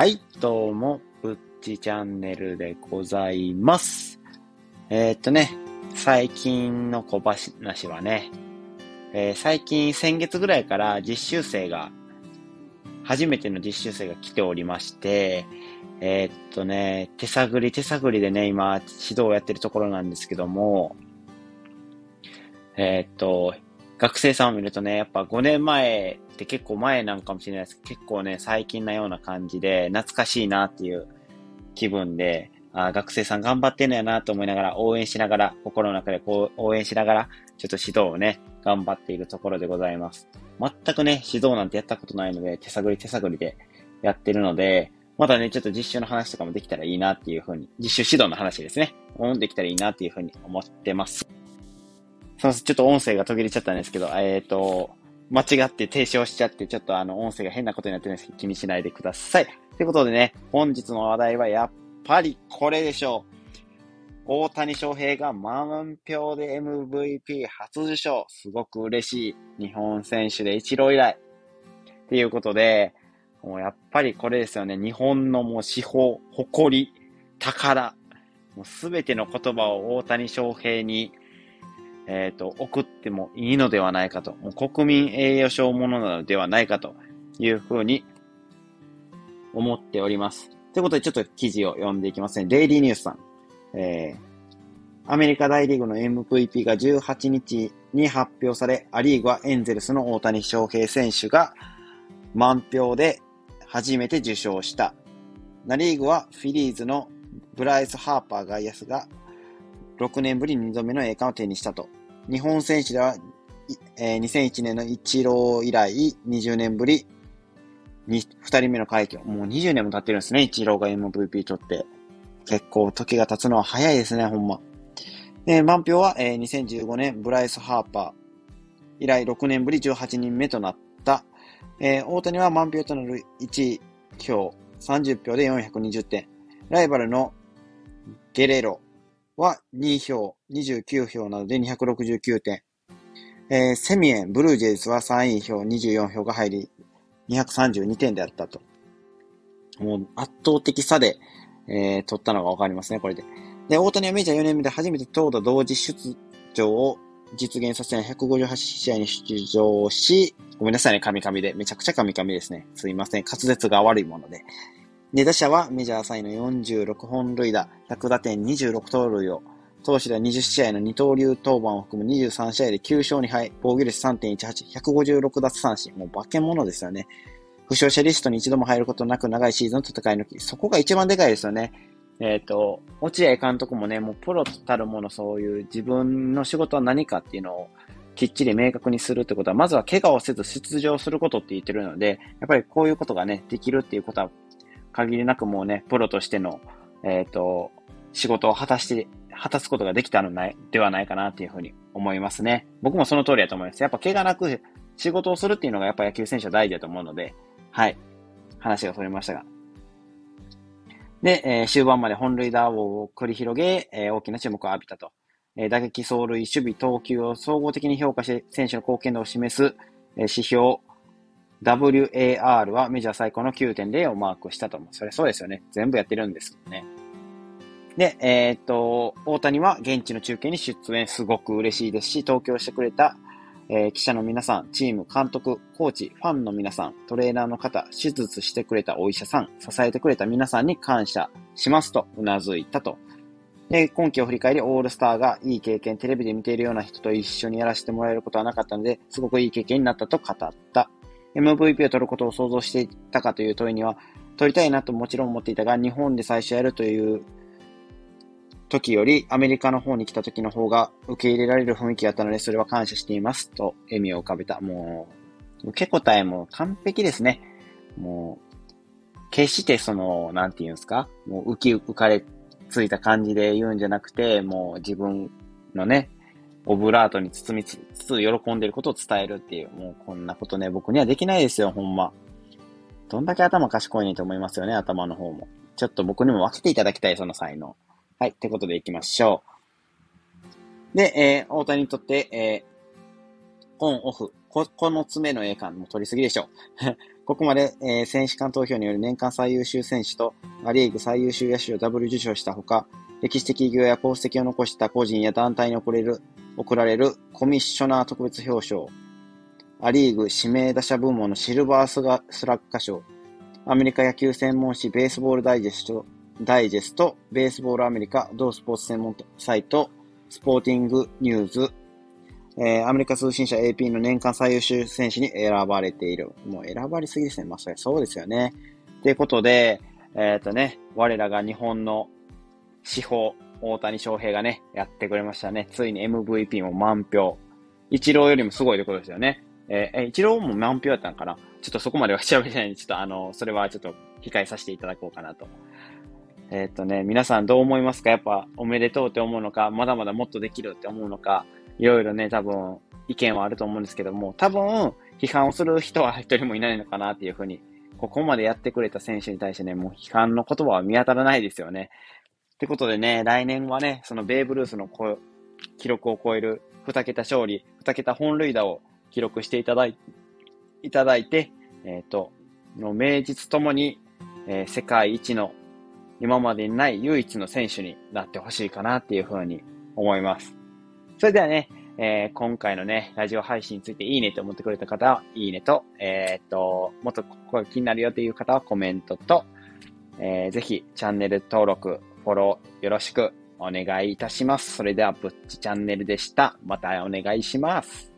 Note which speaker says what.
Speaker 1: はい、どうも、ぶっちチャンネルでございます。えー、っとね、最近の小話はね、えー、最近先月ぐらいから実習生が、初めての実習生が来ておりまして、えー、っとね、手探り手探りでね、今、指導をやってるところなんですけども、え、っと、学生さんを見るとね、やっぱ5年前って結構前なんかもしれないです結構ね、最近なような感じで、懐かしいなっていう気分で、あ学生さん頑張ってんのやなと思いながら、応援しながら、心の中でこう応援しながら、ちょっと指導をね、頑張っているところでございます。全くね、指導なんてやったことないので、手探り手探りでやってるので、またね、ちょっと実習の話とかもできたらいいなっていうふうに、実習指導の話ですね。できたらいいなっていうふうに思ってます。そう、ちょっと音声が途切れちゃったんですけど、えっ、ー、と、間違って停止をしちゃって、ちょっとあの、音声が変なことになってるんですけど、気にしないでください。ということでね、本日の話題はやっぱりこれでしょう。大谷翔平が満票で MVP 初受賞。すごく嬉しい。日本選手で一郎以来。っていうことで、もうやっぱりこれですよね。日本のもう司法、誇り、宝。もうすべての言葉を大谷翔平にえっ、ー、と、送ってもいいのではないかと、もう国民栄誉賞ものなのではないかというふうに思っております。ということで、ちょっと記事を読んでいきますね。デイリーニュースさん。えー、アメリカ大リーグの MVP が18日に発表され、アリーグはエンゼルスの大谷翔平選手が満票で初めて受賞した。ナリーグはフィリーズのブライス・ハーパー外野手が6年ぶり2度目の栄冠を手にしたと。日本選手では、えー、2001年のイチロー以来、20年ぶりに、2人目の快挙。もう20年も経ってるんですね、イチローが MVP 取って。結構時が経つのは早いですね、ほんま。えー、満票は、えー、2015年、ブライス・ハーパー以来6年ぶり18人目となった。えー、大谷は満票となる1票、30票で420点。ライバルのゲレロは2票、29票なので269点。えー、セミエン、ブルージェイズは3位票、24票が入り、232点であったと。もう圧倒的差で、えー、取ったのがわかりますね、これで。で、大谷はメジャー4年目で初めて投打同時出場を実現させ158試合に出場し、ごめんなさいね、カミカミで。めちゃくちゃカミカミですね。すいません。滑舌が悪いもので。で、打者はメジャー3位の46本塁打、100打点26盗塁を、投手では20試合の二刀流登板を含む23試合で9勝2敗、防御率3.18、156奪三振。もう化け物ですよね。負傷者リストに一度も入ることなく長いシーズンの戦い抜き。そこが一番でかいですよね。えっ、ー、と、落合監督もね、もうプロたるものそういう自分の仕事は何かっていうのをきっちり明確にするってことは、まずは怪我をせず出場することって言ってるので、やっぱりこういうことがね、できるっていうことは限りなくもうね、プロとしての、えっ、ー、と、仕事を果たして、果たすことができたのないではないかなっていうふうに思いますね。僕もその通りだと思います。やっぱ怪我なく仕事をするっていうのがやっぱ野球選手は大事だと思うので、はい。話がそれましたが。で、えー、終盤まで本塁打王を繰り広げ、えー、大きな注目を浴びたと。えー、打撃、走塁、守備、投球を総合的に評価して、選手の貢献度を示す、えー、指標、WAR はメジャー最高の9.0をマークしたと。それそうですよね。全部やってるんですけどね。で、えー、っと、大谷は現地の中継に出演すごく嬉しいですし、東京してくれた、えー、記者の皆さん、チーム、監督、コーチ、ファンの皆さん、トレーナーの方、手術してくれたお医者さん、支えてくれた皆さんに感謝しますとうなずいたと。で、今季を振り返り、オールスターがいい経験、テレビで見ているような人と一緒にやらせてもらえることはなかったので、すごくいい経験になったと語った。MVP を取ることを想像していたかという問いには、取りたいなともちろん思っていたが、日本で最初やるという時より、アメリカの方に来た時の方が受け入れられる雰囲気だったので、それは感謝しています。と、笑みを浮かべた。もう、受け答えも完璧ですね。もう、決してその、なんて言うんですか？もう浮き浮かれついた感じで言うんじゃなくて、もう自分のね、オブラートに包みつつ喜んでることを伝えるっていう、もうこんなことね、僕にはできないですよ、ほんま。どんだけ頭賢いねと思いますよね、頭の方も。ちょっと僕にも分けていただきたい、その才能。はい、ってことで行きましょう。で、えー、大谷にとって、えー、オン、オフ、こ、この爪の栄冠も取りすぎでしょう。ここまで、えー、選手間投票による年間最優秀選手とアリーグ最優秀野手をダブル受賞したほか、歴史的偉業や功績を残した個人や団体に贈れる、贈られるコミッショナー特別表彰、アリーグ指名打者部門のシルバースラッガ賞、アメリカ野球専門誌ベースボールダイジェスト、ダイジェスト、ベースボールアメリカ、同スポーツ専門サイト、スポーティングニューズ、えー、アメリカ通信社 AP の年間最優秀選手に選ばれている。もう選ばれすぎですね。まあ、それそうですよね。ということで、えっ、ー、とね、我らが日本の司法、大谷翔平がね、やってくれましたね。ついに MVP も満票。一郎よりもすごいってことですよね。えー、一郎も満票やったんかな？ちょっとそこまでは調べてないんで、ちょっとあの、それはちょっと控えさせていただこうかなと。えっ、とね、皆さんどう思いますか？やっぱおめでとうって思うのか、まだまだもっとできるって思うのか、いろいろね、多分意見はあると思うんですけども、多分批判をする人は一人もいないのかなっていうふうに、ここまでやってくれた選手に対してね、もう批判の言葉は見当たらないですよね。ってことでね、来年はね、そのベーブ・ルースの記録を超える2桁勝利、2桁本塁打を記録していただいいただいて、えっ、ー、と、の名実ともに、えー、世界一の今までにない唯一の選手になってほしいかなっていうふうに思います。それではね、えー、今回のね、ラジオ配信についていいねと思ってくれた方は、いいねと、えー、っと、もっとここが気になるよという方はコメントと、えー、ぜひチャンネル登録、フォローよろしくお願いいたします。それでは、ぶっちチャンネルでした。またお願いします。